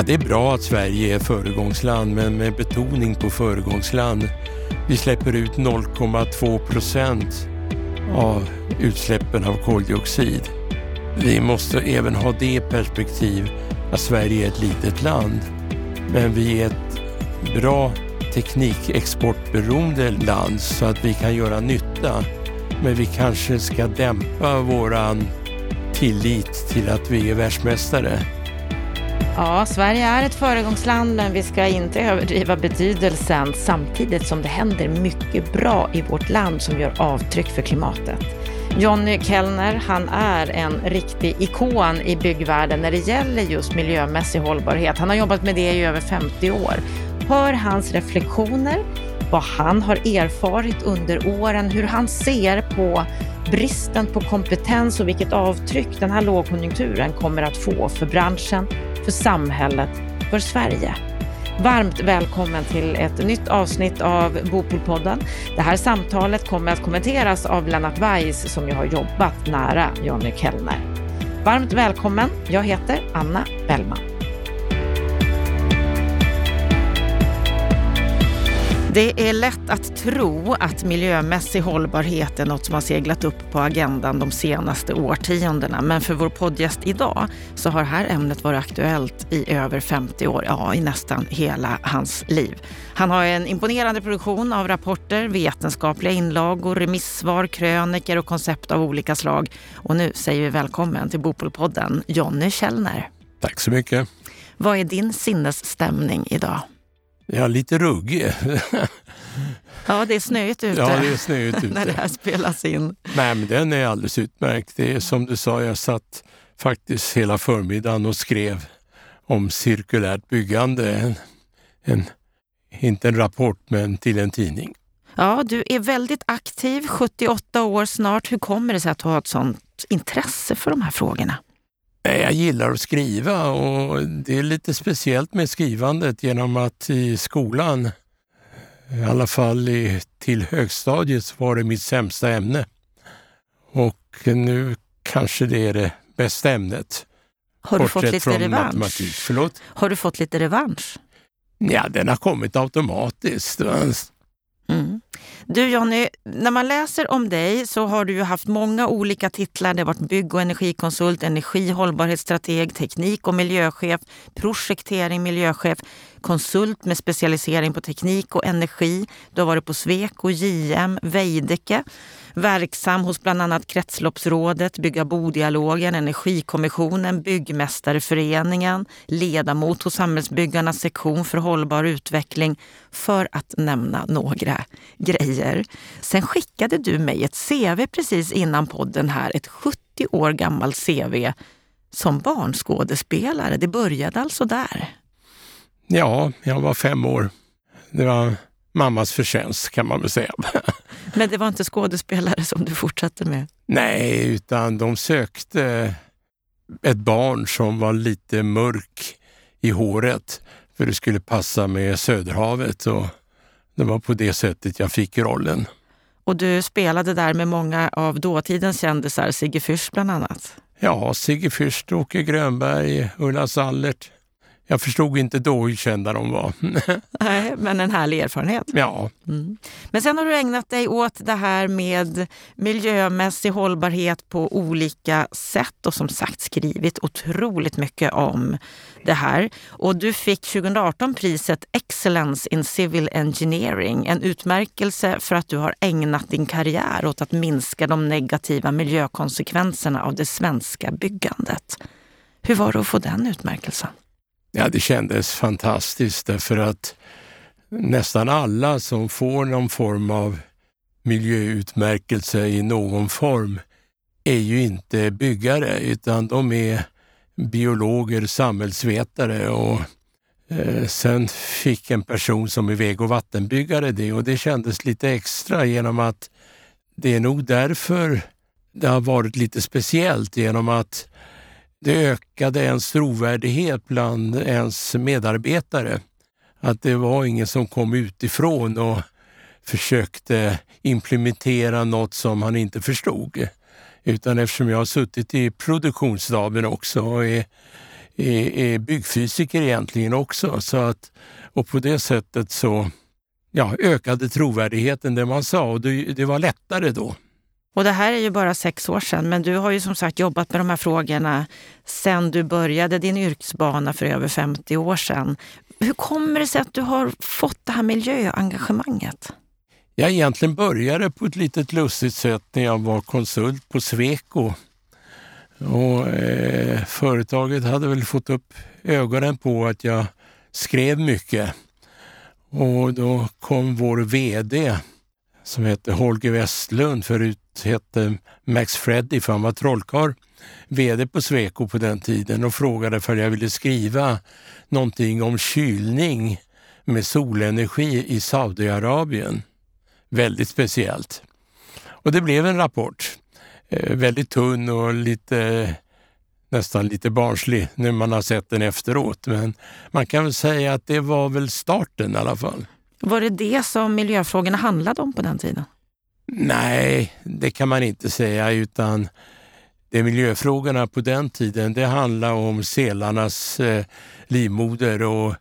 Ja, det är bra att Sverige är föregångsland, men med betoning på föregångsland. Vi släpper ut 0,2 procent av utsläppen av koldioxid. Vi måste även ha det perspektiv att Sverige är ett litet land, men vi är ett bra teknikexportberoende land så att vi kan göra nytta. Men vi kanske ska dämpa våran tillit till att vi är världsmästare. Ja, Sverige är ett föregångsland men vi ska inte överdriva betydelsen samtidigt som det händer mycket bra i vårt land som gör avtryck för klimatet. Jonny Kellner, han är en riktig ikon i byggvärlden när det gäller just miljömässig hållbarhet. Han har jobbat med det i över 50 år. Hör hans reflektioner, vad han har erfarit under åren, hur han ser på bristen på kompetens och vilket avtryck den här lågkonjunkturen kommer att få för branschen, för samhället, för Sverige. Varmt välkommen till ett nytt avsnitt av Bopolpodden. Det här samtalet kommer att kommenteras av Lennart Weiss som ju har jobbat nära Jonny Kellner. Varmt välkommen. Jag heter Anna Bellman. Det är lätt att tro att miljömässig hållbarhet är något som har seglat upp på agendan de senaste årtiondena. Men för vår poddgäst idag så har det här ämnet varit aktuellt i över 50 år, ja i nästan hela hans liv. Han har en imponerande produktion av rapporter, vetenskapliga inlagor, remissvar, kröniker och koncept av olika slag. Och nu säger vi välkommen till Bopolpodden, Jonny Källner. Tack så mycket. Vad är din sinnesstämning idag? Ja, lite ruggig. Ja, det är snöigt ute. Ja, det är snöigt ute. när det här spelas in. Nej, men den är alldeles utmärkt. Det är som du sa, jag satt faktiskt hela förmiddagen och skrev om cirkulärt byggande. En, en, inte en rapport, men till en tidning. Ja, du är väldigt aktiv, 78 år snart. Hur kommer det sig att du har ett sånt intresse för de här frågorna? Jag gillar att skriva och det är lite speciellt med skrivandet genom att i skolan, i alla fall i, till högstadiet, var det mitt sämsta ämne. Och nu kanske det är det bästa ämnet. Har du fått lite revansch? Förlåt? Har du fått lite revansch? Ja, den har kommit automatiskt. Mm. Du Jonny, när man läser om dig så har du ju haft många olika titlar. Det har varit bygg och energikonsult, energi hållbarhetsstrateg, teknik och miljöchef, projektering miljöchef, konsult med specialisering på teknik och energi. Du har varit på Sweco, JM, Veidekke verksam hos bland annat Kretsloppsrådet, Bygga bo-dialogen, Energikommissionen, Byggmästareföreningen, ledamot hos Samhällsbyggarnas sektion för hållbar utveckling, för att nämna några grejer. Sen skickade du mig ett CV precis innan podden här, ett 70 år gammalt CV som barnskådespelare. Det började alltså där? Ja, jag var fem år. Det var mammas förtjänst kan man väl säga. Men det var inte skådespelare som du fortsatte med? Nej, utan de sökte ett barn som var lite mörk i håret för det skulle passa med Söderhavet och det var på det sättet jag fick rollen. Och du spelade där med många av dåtidens kändisar, Sigge Fürst bland annat? Ja, Sigge Fürst, Åke Grönberg, Ulla Sallert. Jag förstod inte då hur kända de var. Nej, men en härlig erfarenhet. Ja. Mm. Men sen har du ägnat dig åt det här med miljömässig hållbarhet på olika sätt och som sagt skrivit otroligt mycket om det här. Och du fick 2018 priset Excellence in Civil Engineering, en utmärkelse för att du har ägnat din karriär åt att minska de negativa miljökonsekvenserna av det svenska byggandet. Hur var det att få den utmärkelsen? Ja, det kändes fantastiskt därför att nästan alla som får någon form av miljöutmärkelse i någon form är ju inte byggare utan de är biologer, samhällsvetare och eh, sen fick en person som är väg och vattenbyggare det och det kändes lite extra genom att det är nog därför det har varit lite speciellt genom att det ökade ens trovärdighet bland ens medarbetare. Att det var ingen som kom utifrån och försökte implementera något som han inte förstod. Utan eftersom jag har suttit i produktionsstaben också och är är, är byggfysiker egentligen också. Så att, och på det sättet så ja, ökade trovärdigheten det man sa och det, det var lättare då. Och det här är ju bara sex år sedan, men du har ju som sagt jobbat med de här frågorna sedan du började din yrkesbana för över 50 år sedan. Hur kommer det sig att du har fått det här miljöengagemanget? Jag egentligen började på ett litet lustigt sätt när jag var konsult på Sweco. Och, eh, företaget hade väl fått upp ögonen på att jag skrev mycket. Och då kom vår VD som hette Holger Westlund, förut hette Max Freddy för han var trollkarl, VD på Sweco på den tiden och frågade för jag ville skriva någonting om kylning med solenergi i Saudiarabien. Väldigt speciellt. Och det blev en rapport. Eh, väldigt tunn och lite nästan lite barnslig när man har sett den efteråt. Men man kan väl säga att det var väl starten i alla fall. Var det det som miljöfrågorna handlade om på den tiden? Nej, det kan man inte säga utan det miljöfrågorna på den tiden det handlade om sälarnas eh, livmoder och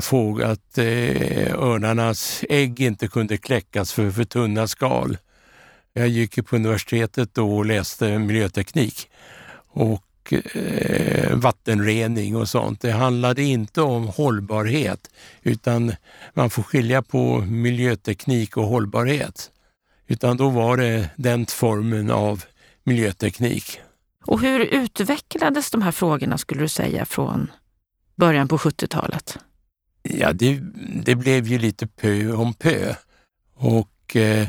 fåg att eh, örnarnas ägg inte kunde kläckas för för tunna skal. Jag gick på universitetet då och läste miljöteknik och eh, vattenrening och sånt. Det handlade inte om hållbarhet utan man får skilja på miljöteknik och hållbarhet. Utan då var det den formen av miljöteknik. Och hur utvecklades de här frågorna skulle du säga från början på 70-talet? Ja, det, det, blev ju lite pö om pö. Och eh,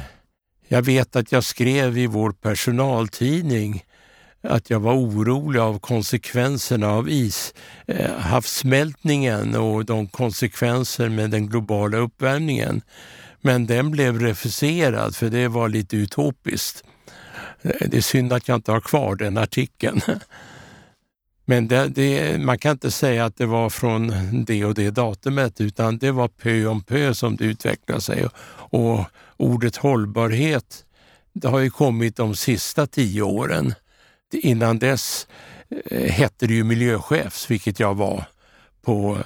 jag vet att jag skrev i vår personaltidning att jag var orolig av konsekvenserna av is, eh, havssmältningen och de konsekvenser med den globala uppvärmningen. Men den blev refuserad för det var lite utopiskt. Eh, det är synd att jag inte har kvar den artikeln. Men det, det, man kan inte säga att det var från det och det datumet utan det var pö om pö som det utvecklade sig. Och ordet hållbarhet det har ju kommit de sista tio åren. Innan dess eh, hette det ju miljöchefs, vilket jag var på,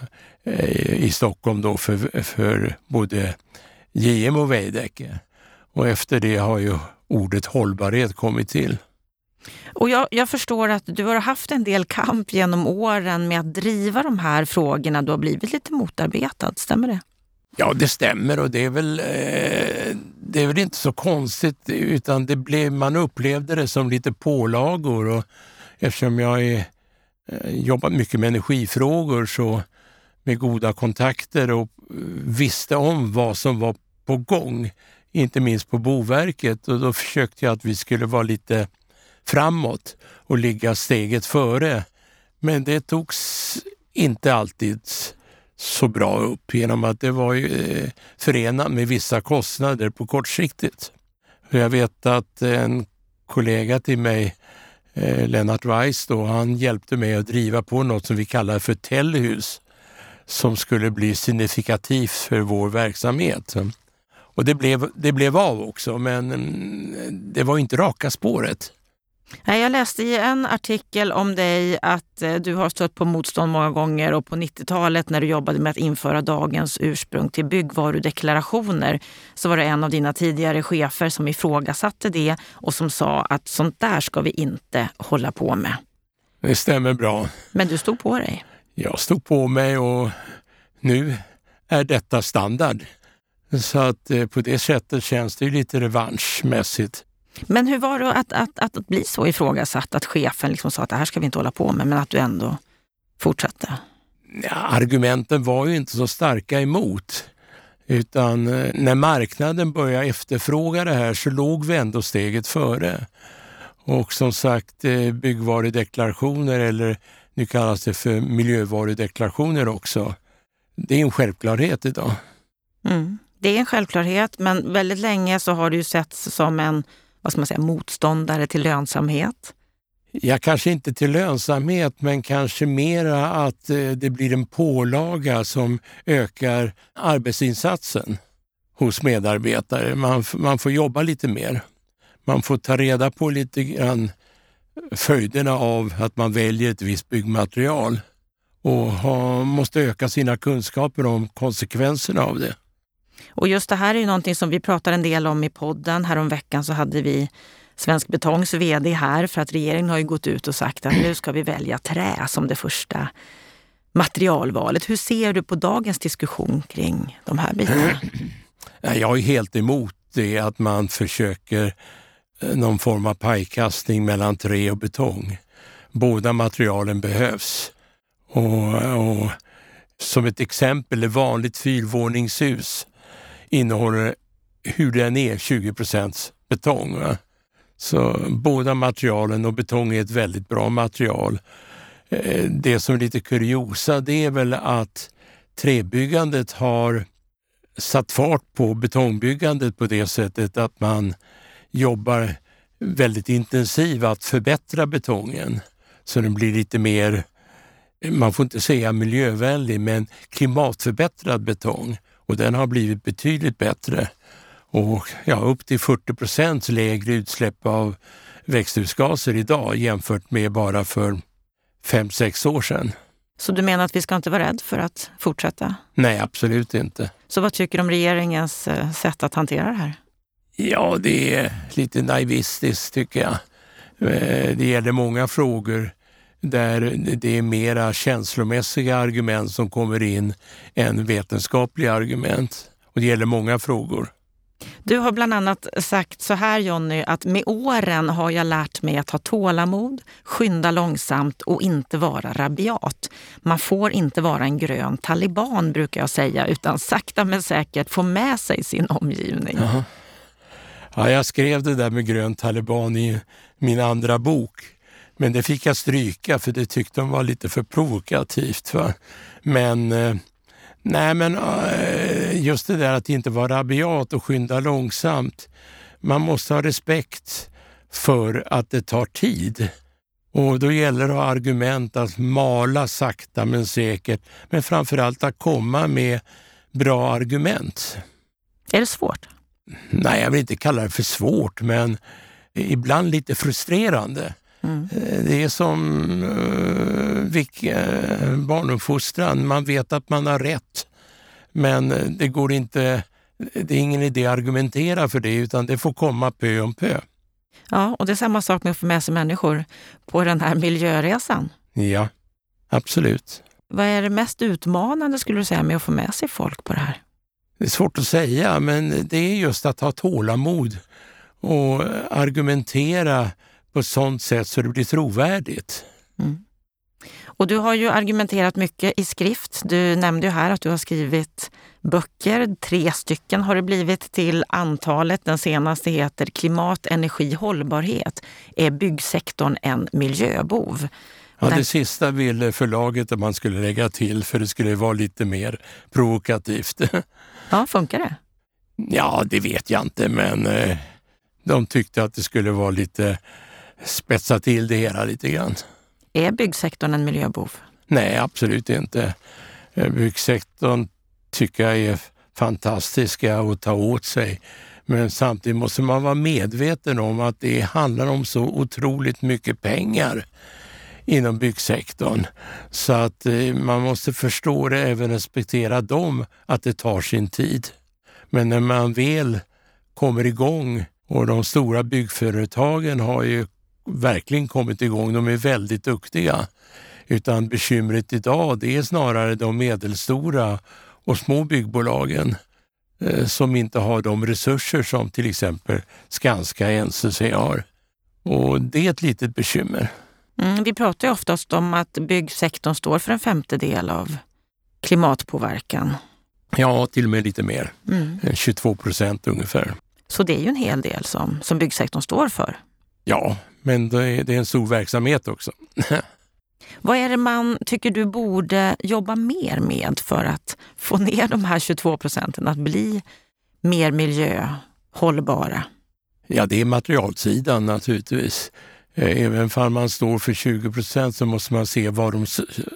eh, i Stockholm då för, för både JM och Veidekke. Och efter det har ju ordet hållbarhet kommit till. Och jag, jag, förstår att du har haft en del kamp genom åren med att driva de här frågorna. Du har blivit lite motarbetad, stämmer det? Ja, det stämmer och det är väl, eh, det är väl inte så konstigt utan det blev, man upplevde det som lite pålagor. Och eftersom jag är, eh, jobbat mycket med energifrågor så med goda kontakter och eh, visste om vad som var på gång, inte minst på Boverket. Och då försökte jag att vi skulle vara lite framåt och ligga steget före. Men det togs inte alltid så bra upp genom att det var eh, förenat med vissa kostnader på kortsiktigt. Jag vet att en kollega till mig, eh, Lennart Weiss, då, han hjälpte mig att driva på något som vi kallar för Tellhus som skulle bli signifikativt för vår verksamhet. Och det blev, det blev av också, men mm, det var inte raka spåret. Jag läste i en artikel om dig att eh, du har stött på motstånd många gånger och på 90-talet när du jobbade med att införa dagens ursprung till byggvarudeklarationer så var det en av dina tidigare chefer som ifrågasatte det och som sa att sånt där ska vi inte hålla på med. Det stämmer bra. Men du stod på dig? Jag stod på mig och nu är detta standard. Så att eh, på det sättet känns det lite revanschmässigt. Men hur var det att, att, att, att bli så ifrågasatt, att chefen liksom sa att det här ska vi inte hålla på med, men att du ändå fortsatte? Ja, argumenten var ju inte så starka emot. Utan eh, när marknaden började efterfråga det här så låg vi ändå steget före. Och som sagt, eh, byggvarudeklarationer eller nu kallas det för miljövarudeklarationer också. Det är en självklarhet idag. Mm. Det är en självklarhet, men väldigt länge så har det ju setts som en vad ska man säga, motståndare till lönsamhet? Ja, kanske inte till lönsamhet, men kanske mera att eh, det blir en pålaga som ökar arbetsinsatsen hos medarbetare. Man, man får jobba lite mer. Man får ta reda på lite grann följderna av att man väljer ett visst byggmaterial. och ha, måste öka sina kunskaper om konsekvenserna av det. Och just det här är ju någonting som vi pratar en del om i podden. Häromveckan så hade vi Svensk Betongs VD här för att regeringen har ju gått ut och sagt att nu ska vi välja trä som det första materialvalet. Hur ser du på dagens diskussion kring de här bitarna? Jag är helt emot det att man försöker eh, någon form av pajkastning mellan trä och betong. Båda materialen behövs. Och, och som ett exempel, ett vanligt fyrvåningshus innehåller hur den är 20% betong. Va? Så båda materialen och betong är ett väldigt bra material. Eh, det som är lite kuriosa det är väl att träbyggandet har satt fart på betongbyggandet på det sättet att man jobbar väldigt intensivt att förbättra betongen så den blir lite mer, man får inte säga miljövänlig, men klimatförbättrad betong. Och den har blivit betydligt bättre. Och ja, upp till 40 procents lägre utsläpp av växthusgaser idag jämfört med bara för fem sex år sedan. Så du menar att vi ska inte vara rädda för att fortsätta? Nej, absolut inte. Så vad tycker du om regeringens eh, sätt att hantera det här? Ja, det är lite naivistiskt tycker jag. Eh, det gäller många frågor där det är mera känslomässiga argument som kommer in än vetenskapliga argument. Och det gäller många frågor. Du har bland annat sagt så här Jonny, att med åren har jag lärt mig att ha tålamod, skynda långsamt och inte vara rabiat. Man får inte vara en grön taliban brukar jag säga, utan sakta men säkert få med sig sin omgivning. Aha. Ja, jag skrev det där med grön taliban i min andra bok. Men det fick jag stryka för det tyckte de var lite för provokativt. Va? Men eh, Nej, men eh, just det där att inte vara rabiat och skynda långsamt. Man måste ha respekt för att det tar tid. Och då gäller det att ha argument att mala sakta men säkert. Men framförallt att komma med bra argument. Är det svårt? Nej, jag vill inte kalla det för svårt, men ibland lite frustrerande. Mm. Det är som uh, barnuppfostran. Man vet att man har rätt, men det går inte det är ingen idé att argumentera för det, utan det får komma pö om pö. Ja, och det är samma sak med att få med sig människor på den här miljöresan. Ja, absolut. Vad är det mest utmanande skulle du säga med att få med sig folk på det här? Det är svårt att säga, men det är just att ha tålamod och argumentera på sådant sätt så det blir trovärdigt. Mm. Och du har ju argumenterat mycket i skrift. Du nämnde ju här att du har skrivit böcker. Tre stycken har det blivit till antalet. Den senaste heter Klimat, energi, hållbarhet. Är byggsektorn en miljöbov? Ja, det sista ville förlaget att man skulle lägga till för det skulle vara lite mer provokativt. Ja, funkar det? Ja, det vet jag inte, men eh, de tyckte att det skulle vara lite spetsa till det hela lite grann. Är byggsektorn en miljöbov? Nej, absolut inte. Eh, byggsektorn tycker jag är fantastiska att ta åt sig. Men samtidigt måste man vara medveten om att det handlar om så otroligt mycket pengar inom byggsektorn. Så att eh, man måste förstå det, även respektera dem, att det tar sin tid. Men när man väl kommer igång och de stora byggföretagen har ju verkligen kommit igång. De är väldigt duktiga. Utan bekymret idag det är snarare de medelstora och små byggbolagen eh, som inte har de resurser som till exempel Skanska och NCC har. Och det är ett litet bekymmer. Mm, vi pratar ju oftast om att byggsektorn står för en femtedel av klimatpåverkan. Ja, till och med lite mer. Mm. 22 procent ungefär. Så det är ju en hel del som, som byggsektorn står för. Ja, men det är, det är en stor verksamhet också. Vad är det man tycker du borde jobba mer med för att få ner de här 22 procenten att bli mer miljöhållbara? Ja, det är materialsidan naturligtvis. Eh, även om man står för 20 procent så måste man se vad de,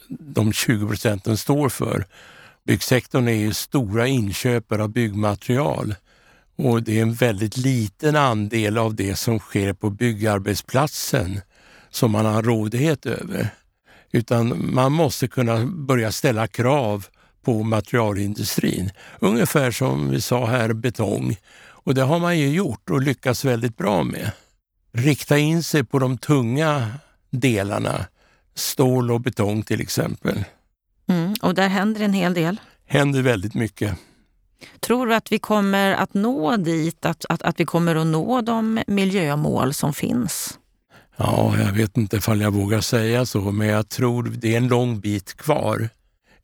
de 20 procenten står för. Byggsektorn är ju stora inköpare av byggmaterial och det är en väldigt liten andel av det som sker på byggarbetsplatsen som man har rådighet över. Utan man måste kunna börja ställa krav på materialindustrin. Ungefär som vi sa här, betong. Och det har man ju gjort och lyckats väldigt bra med. Rikta in sig på de tunga delarna, stål och betong till exempel. Mm, och där händer en hel del? händer väldigt mycket. Tror du att vi kommer att nå dit, att, att, att vi kommer att nå de miljömål som finns? Ja, jag vet inte ifall jag vågar säga så, men jag tror det är en lång bit kvar.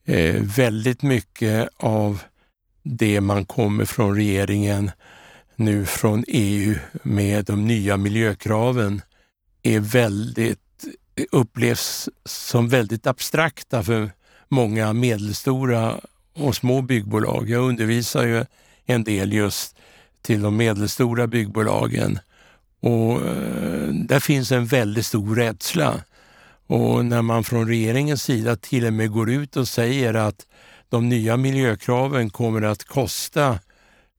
Eh, väldigt mycket av det man kommer från regeringen, nu från EU med de nya miljökraven, är väldigt, upplevs som väldigt abstrakta för många medelstora och små byggbolag. Jag undervisar ju en del just till de medelstora byggbolagen och eh, där finns en väldigt stor rädsla. Och när man från regeringens sida till och med går ut och säger att de nya miljökraven kommer att kosta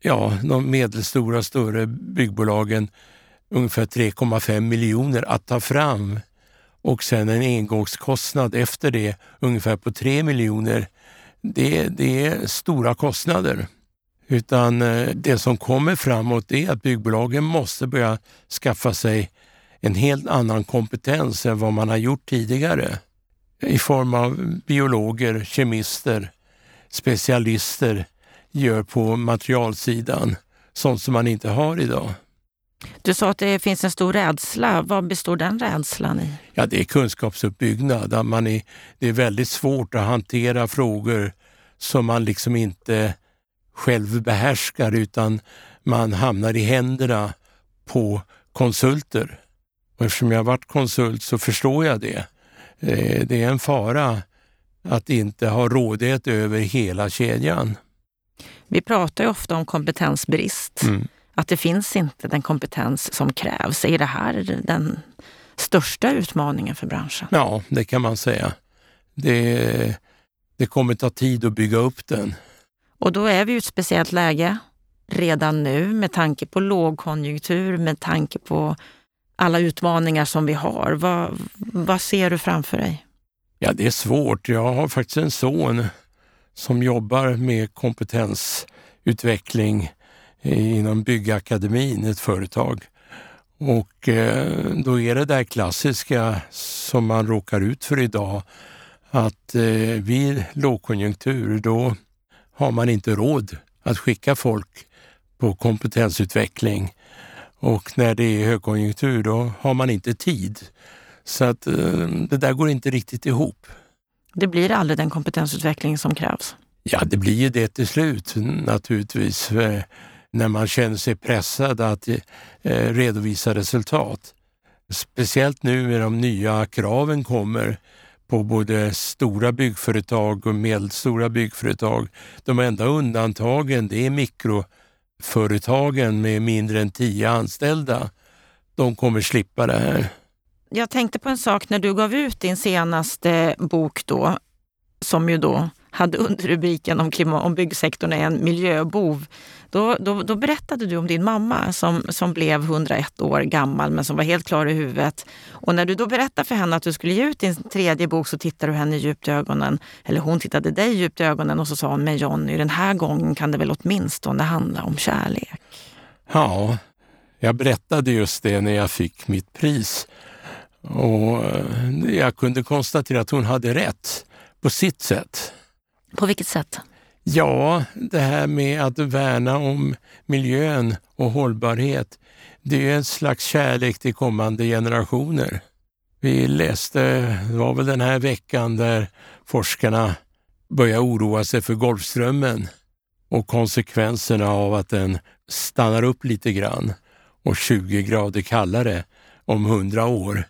ja, de medelstora större byggbolagen ungefär 3,5 miljoner att ta fram och sen en engångskostnad efter det ungefär på 3 miljoner det, det är stora kostnader. Utan eh, det som kommer framåt är att byggbolagen måste börja skaffa sig en helt annan kompetens än vad man har gjort tidigare. I form av biologer, kemister, specialister gör på materialsidan. Sånt som man inte har idag. Du sa att det finns en stor rädsla. Vad består den rädslan i? Ja, det är kunskapsuppbyggnad. Man är, det är väldigt svårt att hantera frågor som man liksom inte själv behärskar utan man hamnar i händerna på konsulter. Och eftersom jag har varit konsult så förstår jag det. Eh, det är en fara att inte ha rådighet över hela kedjan. Vi pratar ju ofta om kompetensbrist. Mm att det finns inte den kompetens som krävs. Är det här den största utmaningen för branschen? Ja, det kan man säga. Det, det kommer ta tid att bygga upp den. Och då är vi i ett speciellt läge redan nu med tanke på lågkonjunktur, med tanke på alla utmaningar som vi har. Vad, vad ser du framför dig? Ja, det är svårt. Jag har faktiskt en son som jobbar med kompetensutveckling inom Byggakademin, ett företag. Och eh, då är det där klassiska som man råkar ut för idag, att eh, vid lågkonjunktur då har man inte råd att skicka folk på kompetensutveckling. Och när det är högkonjunktur då har man inte tid. Så att eh, det där går inte riktigt ihop. Det blir aldrig den kompetensutveckling som krävs? Ja, det blir ju det till slut naturligtvis när man känner sig pressad att eh, redovisa resultat. Speciellt nu när de nya kraven kommer på både stora byggföretag och medelstora byggföretag. De enda undantagen det är mikroföretagen med mindre än tio anställda. De kommer slippa det här. Jag tänkte på en sak när du gav ut din senaste bok då, som ju då hade underrubriken om, klimat, om byggsektorn är en miljöbov. Då, då, då, berättade du om din mamma som, som blev 101 år gammal men som var helt klar i huvudet. Och när du då berättade för henne att du skulle ge ut din tredje bok så tittade du henne djupt i ögonen. Eller hon tittade dig djupt i ögonen och så sa hon, men Jonny, den här gången kan det väl åtminstone handla om kärlek? Ja, jag berättade just det när jag fick mitt pris. Och eh, jag kunde konstatera att hon hade rätt på sitt sätt. På vilket sätt? Ja, det här med att värna om miljön och hållbarhet, det är en slags kärlek till kommande generationer. Vi läste, det var väl den här veckan där forskarna började oroa sig för Golfströmmen och konsekvenserna av att den stannar upp lite grann och 20 grader kallare om 100 år.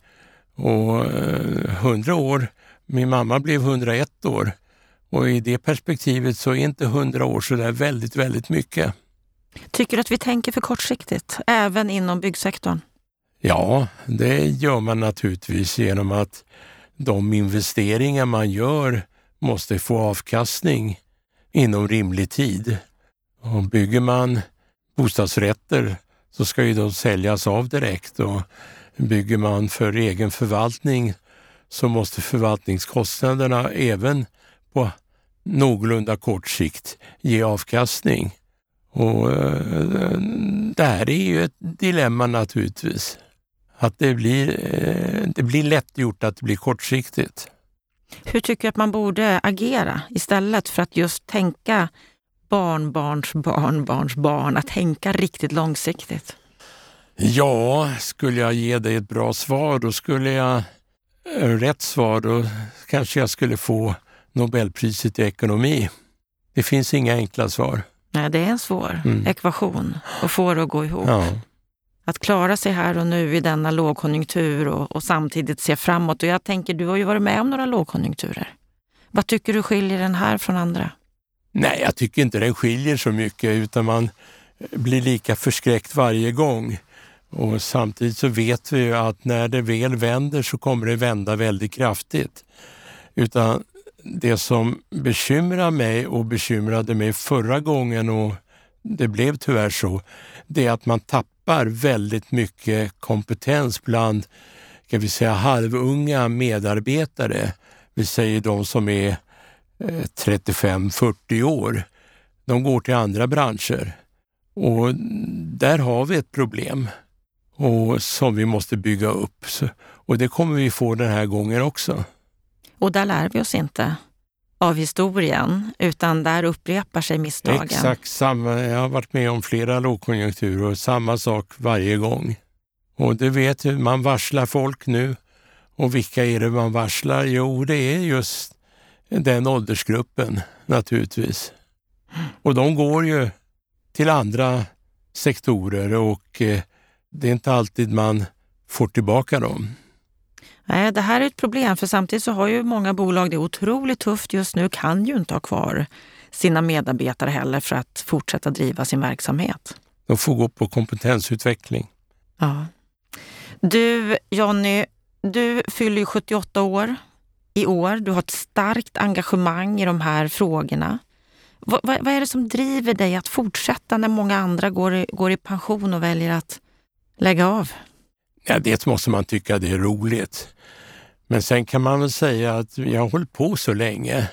Och eh, 100 år, min mamma blev 101 år och i det perspektivet så är inte hundra år så där väldigt, väldigt mycket. Tycker du att vi tänker för kortsiktigt, även inom byggsektorn? Ja, det gör man naturligtvis genom att de investeringar man gör måste få avkastning inom rimlig tid. Och bygger man bostadsrätter så ska ju de säljas av direkt och bygger man för egen förvaltning så måste förvaltningskostnaderna även på någorlunda kort sikt ge avkastning. Och eh, Det här är ju ett dilemma naturligtvis. Att det blir, eh, det blir lätt gjort att det blir kortsiktigt. Hur tycker du att man borde agera istället för att just tänka barnbarns barnbarns barn, att tänka riktigt långsiktigt? Ja, skulle jag ge dig ett bra svar, då skulle jag eh, rätt svar, då kanske jag skulle få Nobelpriset i ekonomi. Det finns inga enkla svar. Nej, det är en svår mm. ekvation att få det att gå ihop. Ja. Att klara sig här och nu i denna lågkonjunktur och, och, samtidigt se framåt. Och jag tänker, du har ju varit med om några lågkonjunkturer. Vad tycker du skiljer den här från andra? Nej, jag tycker inte den skiljer så mycket utan man blir lika förskräckt varje gång. Och samtidigt så vet vi ju att när det väl vänder så kommer det vända väldigt kraftigt. Utan det som bekymrar mig och bekymrade mig förra gången och det blev tyvärr så, det är att man tappar väldigt mycket kompetens bland kan vi säga, halvunga medarbetare. Vi säger de som är eh, 35-40 år. De går till andra branscher och där har vi ett problem och som vi måste bygga upp. Och det kommer vi få den här gången också. Och där lär vi oss inte av historien, utan där upprepar sig misstagen. Exakt samma. Jag har varit med om flera lågkonjunkturer och samma sak varje gång. Och du vet hur man varslar folk nu. Och vilka är det man varslar? Jo, det är just den åldersgruppen naturligtvis. Och de går ju till andra sektorer och eh, det är inte alltid man får tillbaka dem. Nej, det här är ett problem för samtidigt så har ju många bolag det otroligt tufft just nu, kan ju inte ha kvar sina medarbetare heller för att fortsätta driva sin verksamhet. De får gå på kompetensutveckling. Ja. Du Jonny, du fyller ju 78 år i år. Du har ett starkt engagemang i de här frågorna. Vad, vad, är det som driver dig att fortsätta när många andra går i, går i pension och väljer att lägga av? Ja, dels måste man tycka det är roligt. Men sen kan man väl säga att jag har hållit på så länge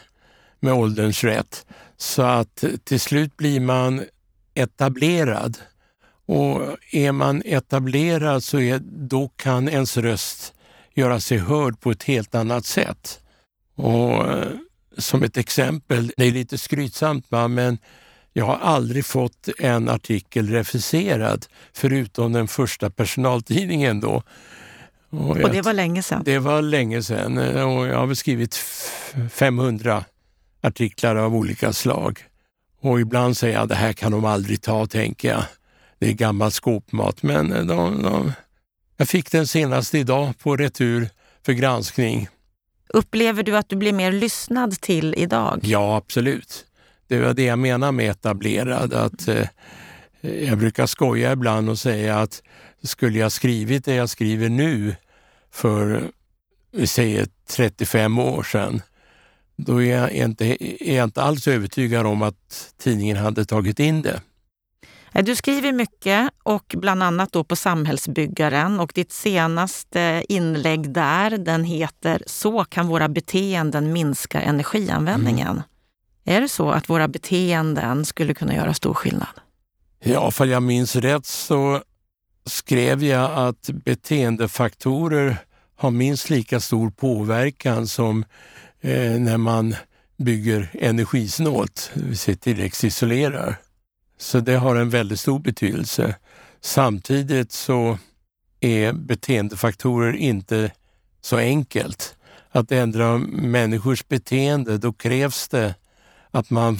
med ålderns rätt så att till slut blir man etablerad. Och är man etablerad så är, då kan ens röst göra sig hörd på ett helt annat sätt. Och eh, Som ett exempel, det är lite skrytsamt men jag har aldrig fått en artikel refuserad förutom den första personaltidningen då. Och, och det var länge sedan? Det var länge sedan och jag har väl skrivit 500 artiklar av olika slag. Och ibland säger jag det här kan de aldrig ta, tänker jag. Det är gammal skåpmat. Men de, de, jag fick den senaste idag på retur för granskning. Upplever du att du blir mer lyssnad till idag? Ja, absolut. Det var det jag menar med etablerad. Att, eh, jag brukar skoja ibland och säga att skulle jag skrivit det jag skriver nu för, vi säger 35 år sedan, då är jag, inte, är jag inte alls övertygad om att tidningen hade tagit in det. Eh, du skriver mycket och bland annat då på Samhällsbyggaren och ditt senaste inlägg där, den heter Så kan våra beteenden minska energianvändningen. Mm. Är det så att våra beteenden skulle kunna göra stor skillnad? Ja, för jag minns rätt så skrev jag att beteendefaktorer har minst lika stor påverkan som eh, när man bygger energisnålt, det vill säga tilläggsisolerar. Så det har en väldigt stor betydelse. Samtidigt så är beteendefaktorer inte så enkelt. Att ändra människors beteende, då krävs det att man,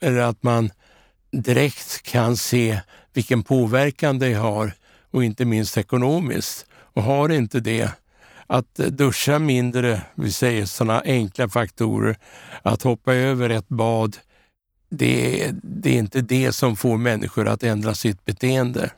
eller att man direkt kan se vilken påverkan det har och inte minst ekonomiskt. Och har inte det, att duscha mindre, vi säger sådana enkla faktorer, att hoppa över ett bad, det, det är inte det som får människor att ändra sitt beteende.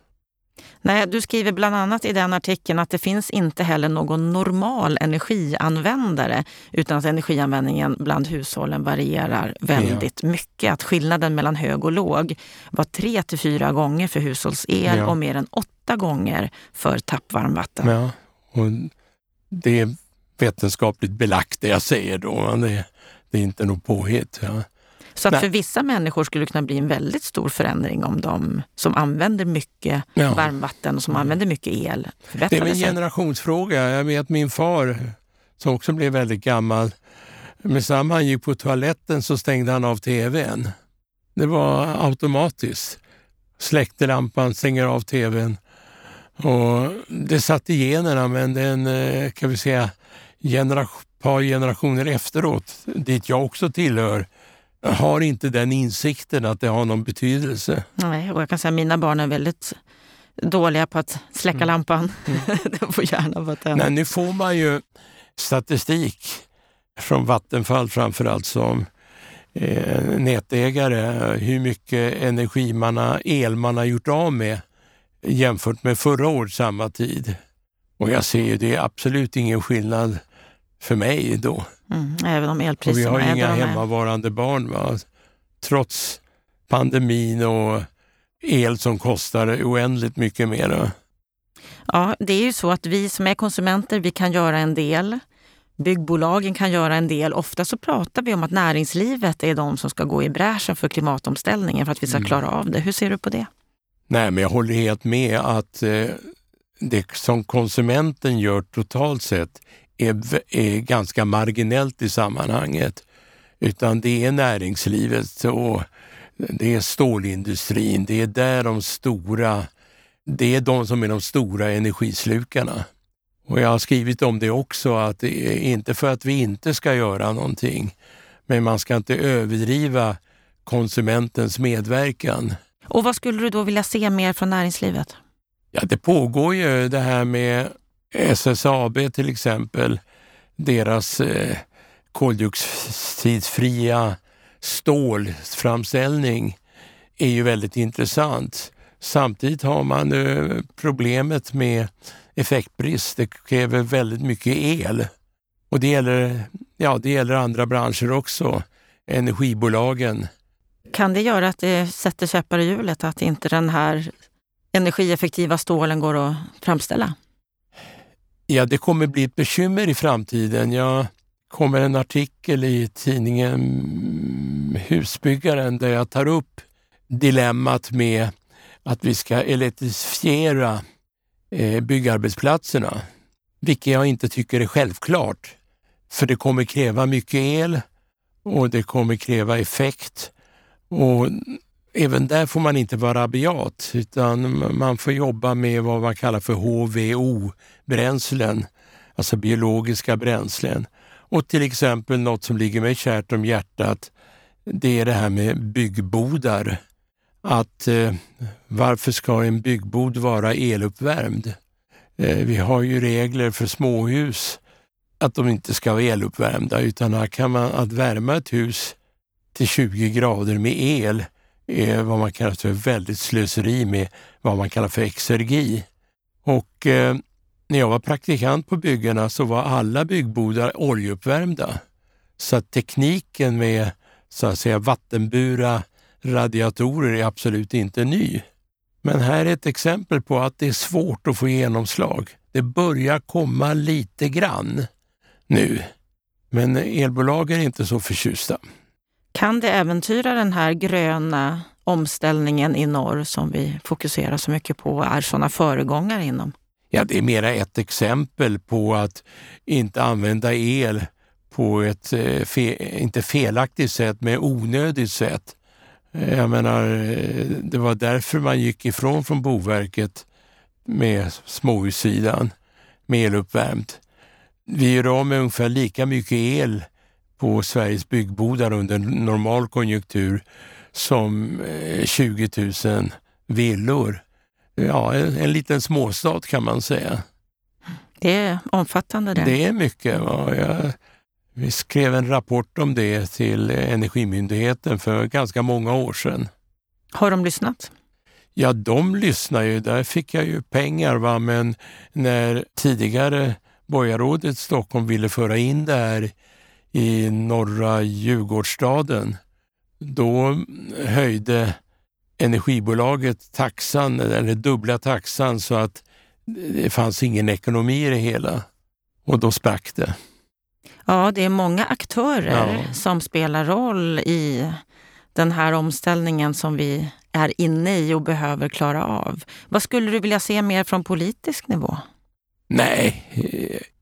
Nej, du skriver bland annat i den artikeln att det finns inte heller någon normal energianvändare utan att energianvändningen bland hushållen varierar väldigt ja. mycket. Att skillnaden mellan hög och låg var tre till fyra gånger för hushållsel ja. och mer än åtta gånger för tappvarmvatten. Ja, och det vetenskapligt belagt det jag säger då. Det, det är inte något påhitt. Ja. Så att för vissa människor skulle det kunna bli en väldigt stor förändring om de som använder mycket ja. varmvatten och som mm. använder mycket el Det är en generationsfråga. Jag vet min far som också blev väldigt gammal. Med samma han gick på toaletten så stängde han av tvn. Det var automatiskt. Släckte lampan, stänger av tvn. Och det satt i generna men det är en, eh, kan vi säga, generation, par generationer efteråt, dit jag också tillhör, har inte den insikten att det har någon betydelse. Nej, och jag kan säga att mina barn är väldigt dåliga på att släcka mm. lampan. Mm. Den får gärna vara tänd. Nej, nu får man ju statistik från Vattenfall framförallt som eh, nätägare, hur mycket energi man har, el man har gjort av med jämfört med förra året samma tid. Och jag ser ju det är absolut ingen skillnad för mig då. Mm, även om elpriserna och Vi har inga hemmavarande barn. Va? Trots pandemin och el som kostar oändligt mycket mer. Ja, det är ju så att vi som är konsumenter, vi kan göra en del. Byggbolagen kan göra en del. Ofta så pratar vi om att näringslivet är de som ska gå i bräschen för klimatomställningen för att vi ska mm. klara av det. Hur ser du på det? Nej, men jag håller helt med att eh, det som konsumenten gör totalt sett är, är ganska marginellt i sammanhanget. Utan det är näringslivet och det är stålindustrin, det är där de stora, det är de som är de stora energislukarna. Och jag har skrivit om det också, att det är inte för att vi inte ska göra någonting, men man ska inte överdriva konsumentens medverkan. Och vad skulle du då vilja se mer från näringslivet? Ja, det pågår ju det här med SSAB till exempel, deras eh, koldioxidfria stålframställning är ju väldigt intressant. Samtidigt har man eh, problemet med effektbrist. Det kräver väldigt mycket el. Och det gäller, ja, det gäller andra branscher också, energibolagen. Kan det göra att det sätter käppar i hjulet, att inte den här energieffektiva stålen går att framställa? Ja, det kommer bli ett bekymmer i framtiden. Jag kommer en artikel i tidningen Husbyggaren där jag tar upp dilemmat med att vi ska elektrifiera eh, byggarbetsplatserna, vilket jag inte tycker är självklart. För det kommer kräva mycket el och det kommer kräva effekt. Och även där får man inte vara rabiat utan man får jobba med vad man kallar för HVO-bränslen, alltså biologiska bränslen. Och till exempel något som ligger mig kärt om hjärtat, det är det här med byggbodar. Att eh, varför ska en byggbod vara eluppvärmd? Eh, vi har ju regler för småhus att de inte ska vara eluppvärmda utan här kan man att värma ett hus till 20 grader med el är vad man kallar för väldigt slöseri med vad man kallar för exergi. Och eh, när jag var praktikant på byggena så var alla byggbodar oljeuppvärmda. Så att tekniken med så att säga vattenbura radiatorer är absolut inte ny. Men här är ett exempel på att det är svårt att få genomslag. Det börjar komma lite grann nu, men elbolagen är inte så förtjusta. Kan det äventyra den här gröna omställningen i norr som vi fokuserar så mycket på och är sådana föregångare inom? Ja, det är mera ett exempel på att inte använda el på ett, eh, fe, inte felaktigt sätt, men onödigt sätt. Eh, jag menar, eh, det var därför man gick ifrån från Boverket med småhussidan, med eluppvärmt. Vi gör av med ungefär lika mycket el på Sveriges byggbodar under normal konjunktur som 20 eh, 000 villor. Ja, en, en liten småstad kan man säga. Det är omfattande det. Det är mycket. Ja. Jag, vi skrev en rapport om det till Energimyndigheten för ganska många år sedan. Har de lyssnat? Ja, de lyssnar ju. Där fick jag ju pengar. Va? Men när tidigare borgarrådet i Stockholm ville föra in det här i norra Djurgårdsstaden, då höjde energibolaget taxan, eller dubbla taxan, så att det fanns ingen ekonomi i det hela. Och då sprack det. Ja, det är många aktörer ja. som spelar roll i den här omställningen som vi är inne i och behöver klara av. Vad skulle du vilja se mer från politisk nivå? Nej,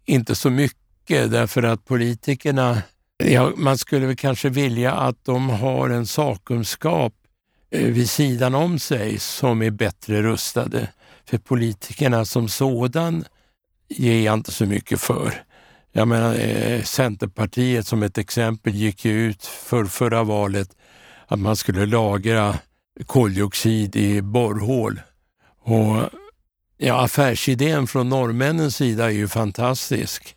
inte så mycket därför att politikerna, ja, man skulle väl kanske vilja att de har en sakkunskap eh, vid sidan om sig som är bättre rustade. För politikerna som sådan ger jag inte så mycket för. Jag menar, eh, Centerpartiet som ett exempel gick ju ut för förra valet att man skulle lagra koldioxid i borrhål. Och ja, affärsidén från norrmännens sida är ju fantastisk.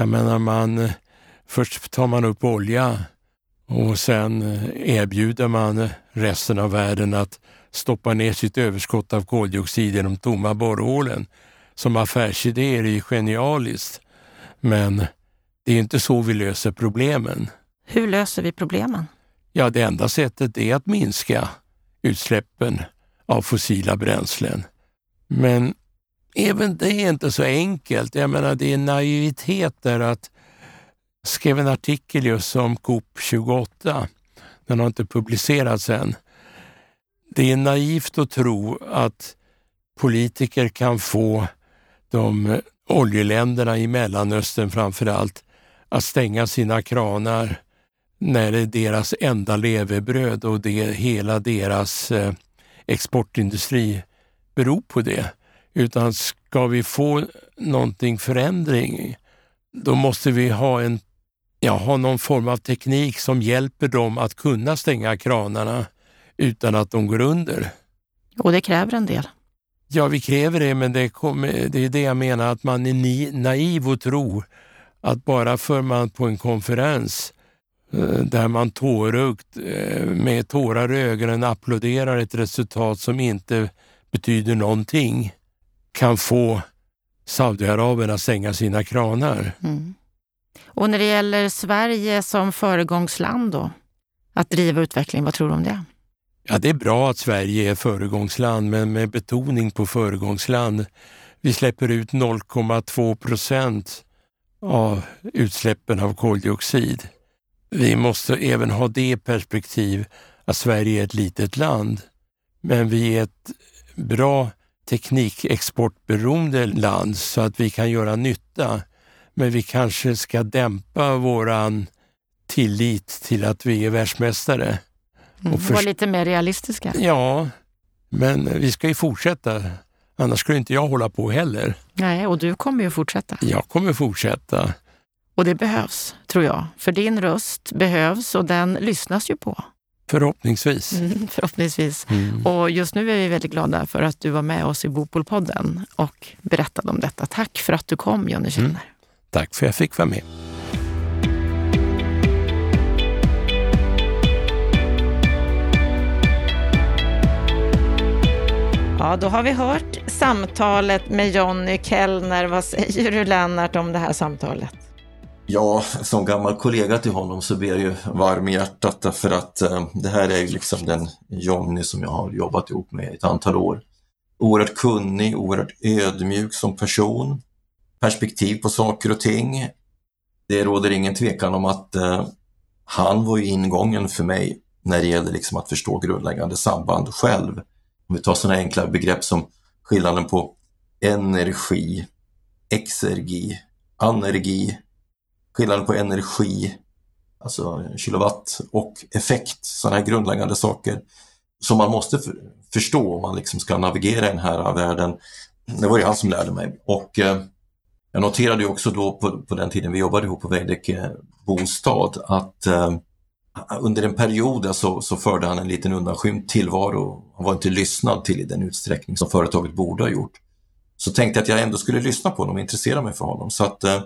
Jag menar, man, först tar man upp olja och sen erbjuder man resten av världen att stoppa ner sitt överskott av koldioxid i de tomma borrhålen. Som affärsidé är det ju genialiskt. Men det är inte så vi löser problemen. Hur löser vi problemen? Ja, det enda sättet är att minska utsläppen av fossila bränslen. Men även det är inte så enkelt. Jag menar, det är naivitet där att skrev en artikel just om COP28. Den har inte publicerats än. Det är naivt att tro att politiker kan få de oljeländerna i Mellanöstern framför allt att stänga sina kranar när det är deras enda levebröd och det, hela deras eh, exportindustri beror på det. Utan ska vi få någonting förändring, då måste vi ha, en, ja, ha någon form av teknik som hjälper dem att kunna stänga kranarna utan att de går under. Och det kräver en del. Ja, vi kräver det, men det, kommer, det är det jag menar, att man är naiv och tror att bara för man på en konferens eh, där man tårögt eh, med tårar i ögonen applåderar ett resultat som inte betyder någonting kan få Saudiarabien att stänga sina kranar. Mm. Och när det gäller Sverige som föregångsland då, att driva utveckling, vad tror du om det? Ja, det är bra att Sverige är föregångsland, men med betoning på föregångsland. Vi släpper ut 0,2 procent av utsläppen av koldioxid. Vi måste även ha det perspektiv att Sverige är ett litet land, men vi är ett bra teknikexportberoende land så att vi kan göra nytta. Men vi kanske ska dämpa våran tillit till att vi är världsmästare. Mm, och Var lite mer realistiska. Ja, men vi ska ju fortsätta. Annars skulle inte jag hålla på heller. Nej, och du kommer ju fortsätta. Jag kommer fortsätta. Och det behövs, tror jag. För din röst behövs och den lyssnas ju på. Förhoppningsvis. Mm, förhoppningsvis. Mm. Och just nu är vi väldigt glada för att du var med oss i Bopolpodden och berättade om detta. Tack för att du kom, Jonny Kjellner. Mm. Tack för att jag fick vara med. Ja, då har vi hört samtalet med Jonny Kellner. Vad säger du Lennart om det här samtalet? Ja, som gammal kollega till honom så blir jag ju varm i hjärtat därför att eh, det här är ju liksom den Jonny som jag har jobbat ihop med ett antal år. Oerhört kunnig, oerhört ödmjuk som person, perspektiv på saker och ting. Det råder ingen tvekan om att eh, han var ju ingången för mig när det gäller liksom att förstå grundläggande samband själv. Om vi tar sådana enkla begrepp som skillnaden på energi, exergi, anergi, skillnaden på energi, alltså kilowatt och effekt, sådana här grundläggande saker som man måste för, förstå om man liksom ska navigera i den här världen. Det var ju han som lärde mig och eh, jag noterade ju också då på, på, den tiden vi jobbade ihop på Veidekke bostad att eh, under en period så, så förde han en liten undanskymd tillvaro. Han var inte lyssnad till i den utsträckning som företaget borde ha gjort. Så tänkte jag att jag ändå skulle lyssna på honom och intressera mig för honom. Så att, eh,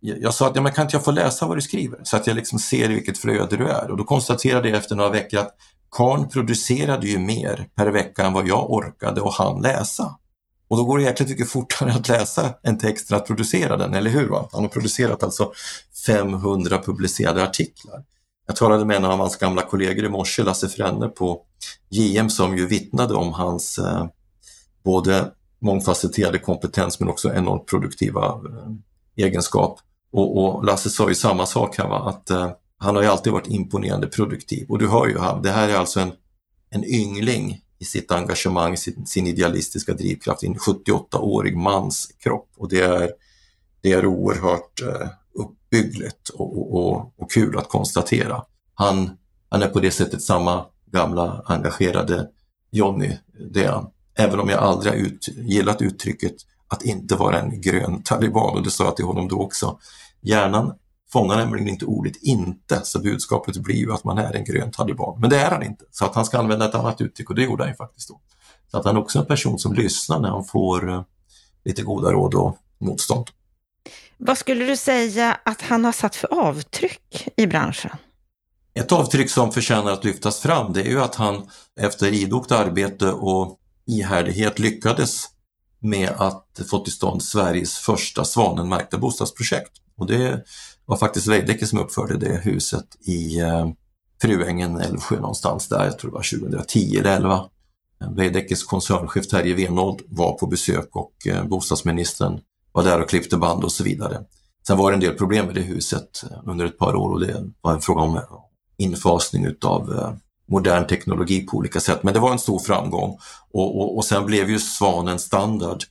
jag sa att ja, men kan inte jag få läsa vad du skriver så att jag liksom ser i vilket flöde du är. Och då konstaterade jag efter några veckor att Karn producerade ju mer per vecka än vad jag orkade och han läsa. Och då går det jäkligt mycket fortare att läsa en text än att producera den, eller hur? Va? Han har producerat alltså 500 publicerade artiklar. Jag talade med en av hans gamla kollegor i morse, Lasse Frenne på JM, som ju vittnade om hans eh, både mångfacetterade kompetens men också enormt produktiva eh, egenskap. Och, och Lasse sa ju samma sak här, va? att eh, han har ju alltid varit imponerande produktiv. Och du hör ju, han, det här är alltså en, en yngling i sitt engagemang, sin, sin idealistiska drivkraft, i en 78-årig mans kropp. Och det är, det är oerhört eh, uppbyggligt och, och, och, kul att konstatera. Han, han är på det sättet samma gamla engagerade Jonny, det är han. Även om jag aldrig har ut, gillat uttrycket att inte vara en grön taliban och det sa jag till honom då också. Hjärnan fångar nämligen inte ordet inte, så budskapet blir ju att man är en grön taliban. Men det är han inte, så att han ska använda ett annat uttryck och det gjorde han ju faktiskt då. Så att han är också en person som lyssnar när han får eh, lite goda råd och motstånd. Vad skulle du säga att han har satt för avtryck i branschen? Ett avtryck som förtjänar att lyftas fram det är ju att han efter idogt arbete och ihärdighet lyckades med att få till stånd Sveriges första svanenmärkta bostadsprojekt. Och det var faktiskt Veidekke som uppförde det huset i eh, Fruängen, Älvsjö någonstans där, jag tror det var 2010 eller 11. Veidekkes koncernchef Terje Venold var på besök och eh, bostadsministern var där och klippte band och så vidare. Sen var det en del problem med det huset under ett par år och det var en fråga om eh, infasning utav eh, modern teknologi på olika sätt. Men det var en stor framgång och, och, och sen blev ju Svanen standard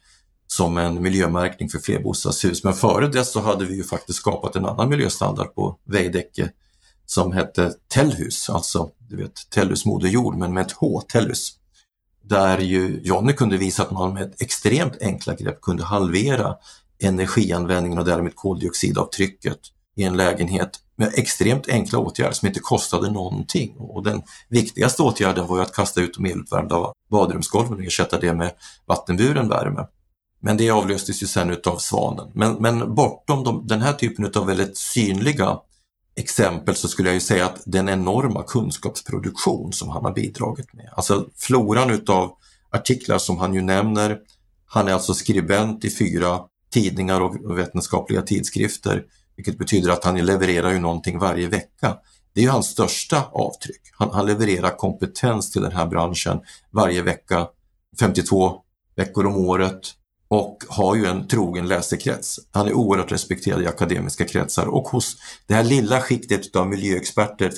som en miljömärkning för flerbostadshus. Men före det så hade vi ju faktiskt skapat en annan miljöstandard på Veidekke som hette Tellhus, alltså du vet Tellhus Moder Jord men med ett H, Tellhus. Där ju Jonny kunde visa att man med extremt enkla grepp kunde halvera energianvändningen och därmed koldioxidavtrycket i en lägenhet med extremt enkla åtgärder som inte kostade någonting. Och den viktigaste åtgärden var ju att kasta ut de eluppvärmda badrumsgolven och ersätta det med vattenburen värme. Men det avlöstes ju sen utav Svanen. Men, men bortom de, den här typen av väldigt synliga exempel så skulle jag ju säga att den enorma kunskapsproduktion som han har bidragit med. Alltså floran utav artiklar som han ju nämner. Han är alltså skribent i fyra tidningar och vetenskapliga tidskrifter, vilket betyder att han levererar ju någonting varje vecka. Det är ju hans största avtryck. Han, han levererar kompetens till den här branschen varje vecka, 52 veckor om året och har ju en trogen läsekrets. Han är oerhört respekterad i akademiska kretsar och hos det här lilla skiktet av miljöexperter,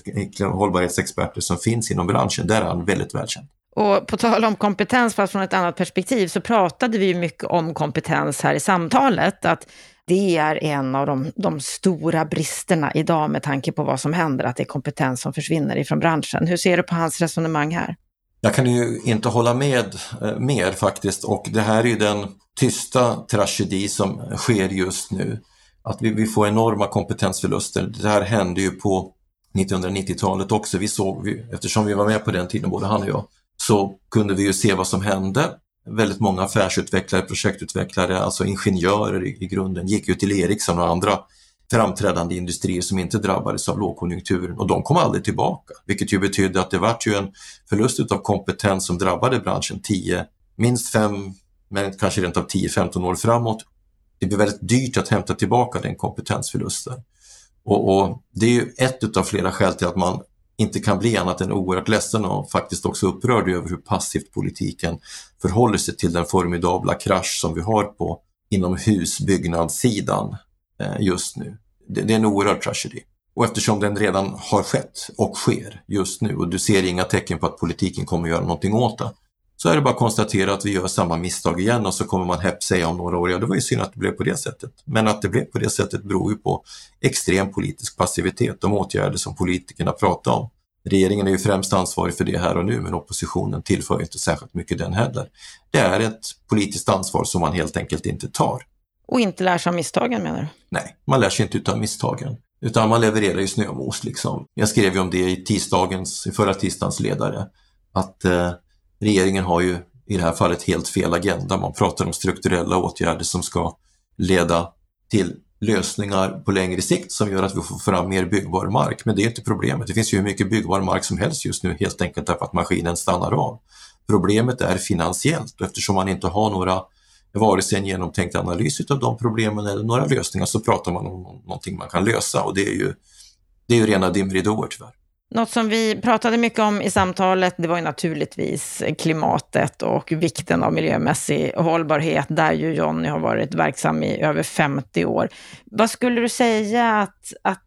hållbarhetsexperter som finns inom branschen, där är han väldigt välkänd. Och på tal om kompetens, fast från ett annat perspektiv, så pratade vi mycket om kompetens här i samtalet. Att det är en av de, de, stora bristerna idag med tanke på vad som händer, att det är kompetens som försvinner ifrån branschen. Hur ser du på hans resonemang här? Jag kan ju inte hålla med eh, mer faktiskt och det här är ju den tysta tragedi som sker just nu. Att vi, vi får enorma kompetensförluster. Det här hände ju på 1990-talet också. Vi såg, vi, eftersom vi var med på den tiden, både han och jag, så kunde vi ju se vad som hände. Väldigt många affärsutvecklare, projektutvecklare, alltså ingenjörer i, i grunden, gick ju till Ericsson och andra framträdande industrier som inte drabbades av lågkonjunkturen och de kom aldrig tillbaka, vilket ju betydde att det var ju en förlust av kompetens som drabbade branschen 10, minst 5, men kanske rent av 10-15 år framåt. Det blir väldigt dyrt att hämta tillbaka den kompetensförlusten. Och, och det är ju ett av flera skäl till att man inte kan bli annat än oerhört ledsen och faktiskt också upprörd över hur passivt politiken förhåller sig till den formidabla krasch som vi har på inom husbyggnadssidan eh, just nu. Det, det är en oerhörd tragedi. Och eftersom den redan har skett och sker just nu och du ser inga tecken på att politiken kommer att göra någonting åt det, så är det bara att konstatera att vi gör samma misstag igen och så kommer man häpp säga om några år, ja det var ju synd att det blev på det sättet. Men att det blev på det sättet beror ju på extrem politisk passivitet, de åtgärder som politikerna pratar om. Regeringen är ju främst ansvarig för det här och nu men oppositionen tillför inte särskilt mycket den heller. Det är ett politiskt ansvar som man helt enkelt inte tar. Och inte lär sig av misstagen menar du? Nej, man lär sig inte utav misstagen. Utan man levererar ju snömos liksom. Jag skrev ju om det i tisdagens, i förra tisdagens ledare. Att eh, regeringen har ju i det här fallet helt fel agenda. Man pratar om strukturella åtgärder som ska leda till lösningar på längre sikt som gör att vi får fram mer byggbar mark. Men det är inte problemet. Det finns ju hur mycket byggbar mark som helst just nu helt enkelt därför att maskinen stannar av. Problemet är finansiellt och eftersom man inte har några vare sig en genomtänkt analys av de problemen eller några lösningar så pratar man om någonting man kan lösa och det är ju, det är ju rena dimridåer tyvärr. Något som vi pratade mycket om i samtalet, det var ju naturligtvis klimatet och vikten av miljömässig hållbarhet, där ju Jonny har varit verksam i över 50 år. Vad skulle du säga att, att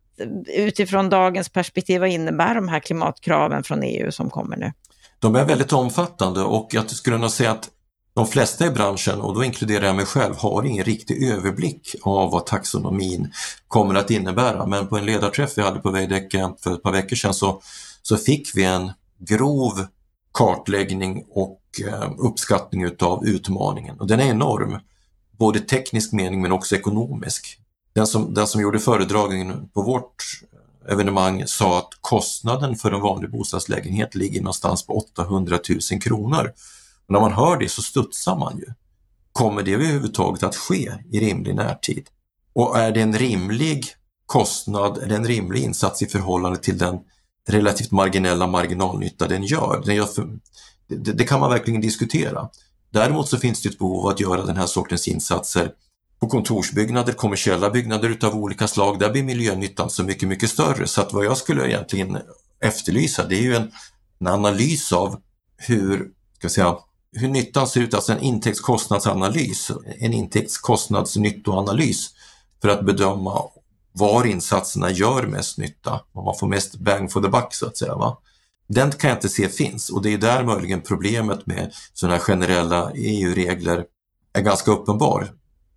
utifrån dagens perspektiv, vad innebär de här klimatkraven från EU som kommer nu? De är väldigt omfattande och jag skulle nog säga att de flesta i branschen, och då inkluderar jag mig själv, har ingen riktig överblick av vad taxonomin kommer att innebära. Men på en ledarträff vi hade på Veidekke för ett par veckor sedan så, så fick vi en grov kartläggning och eh, uppskattning utav utmaningen. Och den är enorm, både teknisk mening men också ekonomisk. Den som, den som gjorde föredragningen på vårt eh, evenemang sa att kostnaden för en vanlig bostadslägenhet ligger någonstans på 800 000 kronor. Men när man hör det så studsar man ju. Kommer det överhuvudtaget att ske i rimlig närtid? Och är det en rimlig kostnad, är det en rimlig insats i förhållande till den relativt marginella marginalnytta den gör? Den gör för, det, det, kan man verkligen diskutera. Däremot så finns det ett behov av att göra den här sortens insatser på kontorsbyggnader, kommersiella byggnader utav olika slag, där blir miljönyttan så mycket, mycket större. Så att vad jag skulle egentligen efterlysa det är ju en, en analys av hur, ska säga, hur nyttan ser ut, alltså en intäktskostnadsanalys, en intäktskostnadsnyttoanalys för att bedöma var insatserna gör mest nytta, och man får mest bang for the buck så att säga. Va? Den kan jag inte se finns och det är där möjligen problemet med sådana här generella EU-regler är ganska uppenbar.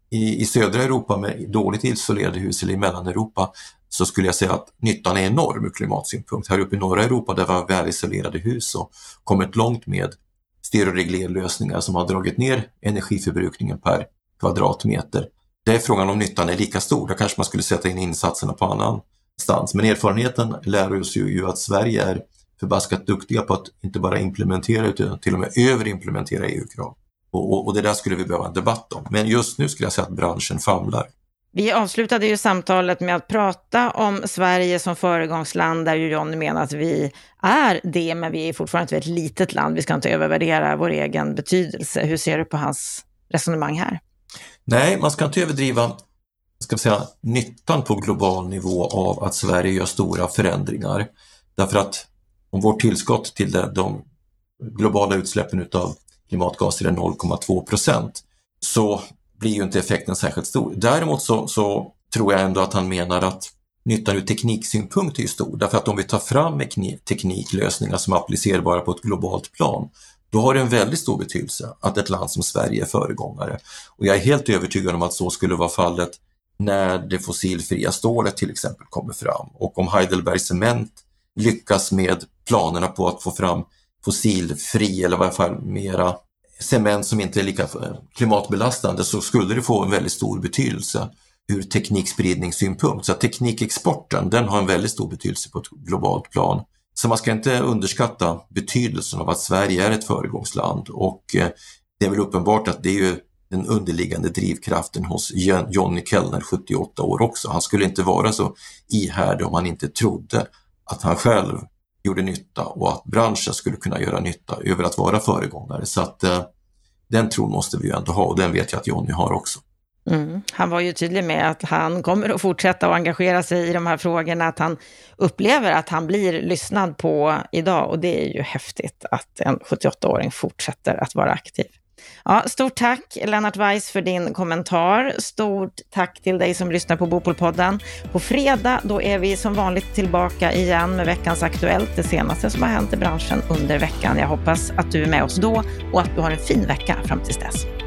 I, I södra Europa med dåligt isolerade hus eller i Mellaneuropa så skulle jag säga att nyttan är enorm ur klimatsynpunkt. Här uppe i norra Europa där vi har välisolerade hus och kommit långt med stereoreglerlösningar som har dragit ner energiförbrukningen per kvadratmeter. Det är frågan om nyttan är lika stor. Där kanske man skulle sätta in insatserna på annan stans. Men erfarenheten lär oss ju att Sverige är förbaskat duktiga på att inte bara implementera utan till och med överimplementera EU-krav. Och, och, och, det där skulle vi behöva en debatt om. Men just nu skulle jag säga att branschen famlar. Vi avslutade ju samtalet med att prata om Sverige som föregångsland, där ju Johnny menar att vi är det, men vi är fortfarande ett väldigt litet land. Vi ska inte övervärdera vår egen betydelse. Hur ser du på hans resonemang här? Nej, man ska inte överdriva ska vi säga, nyttan på global nivå av att Sverige gör stora förändringar. Därför att om vårt tillskott till de globala utsläppen utav klimatgaser är 0,2 procent så blir ju inte effekten särskilt stor. Däremot så, så tror jag ändå att han menar att nyttan ur tekniksynpunkt är ju stor. Därför att om vi tar fram tekniklösningar som är applicerbara på ett globalt plan, då har det en väldigt stor betydelse att ett land som Sverige är föregångare. Och jag är helt övertygad om att så skulle vara fallet när det fossilfria stålet till exempel kommer fram och om Heidelberg Cement lyckas med planerna på att få fram fossilfri eller i alla fall mera cement som inte är lika eh, klimatbelastande så skulle det få en väldigt stor betydelse ur teknikspridningssynpunkt. Så teknikexporten den har en väldigt stor betydelse på ett globalt plan. Så man ska inte underskatta betydelsen av att Sverige är ett föregångsland och eh, det är väl uppenbart att det är ju den underliggande drivkraften hos Johnny Kellner, 78 år också. Han skulle inte vara så ihärdig om han inte trodde att han själv gjorde nytta och att branschen skulle kunna göra nytta över att vara föregångare. Så att eh, den tron måste vi ju ändå ha och den vet jag att Jonny har också. Mm. Han var ju tydlig med att han kommer att fortsätta att engagera sig i de här frågorna, att han upplever att han blir lyssnad på idag och det är ju häftigt att en 78-åring fortsätter att vara aktiv. Ja, stort tack Lennart Weiss för din kommentar. Stort tack till dig som lyssnar på Bopolpodden. På fredag då är vi som vanligt tillbaka igen med veckans Aktuellt, det senaste som har hänt i branschen under veckan. Jag hoppas att du är med oss då och att du har en fin vecka fram tills dess.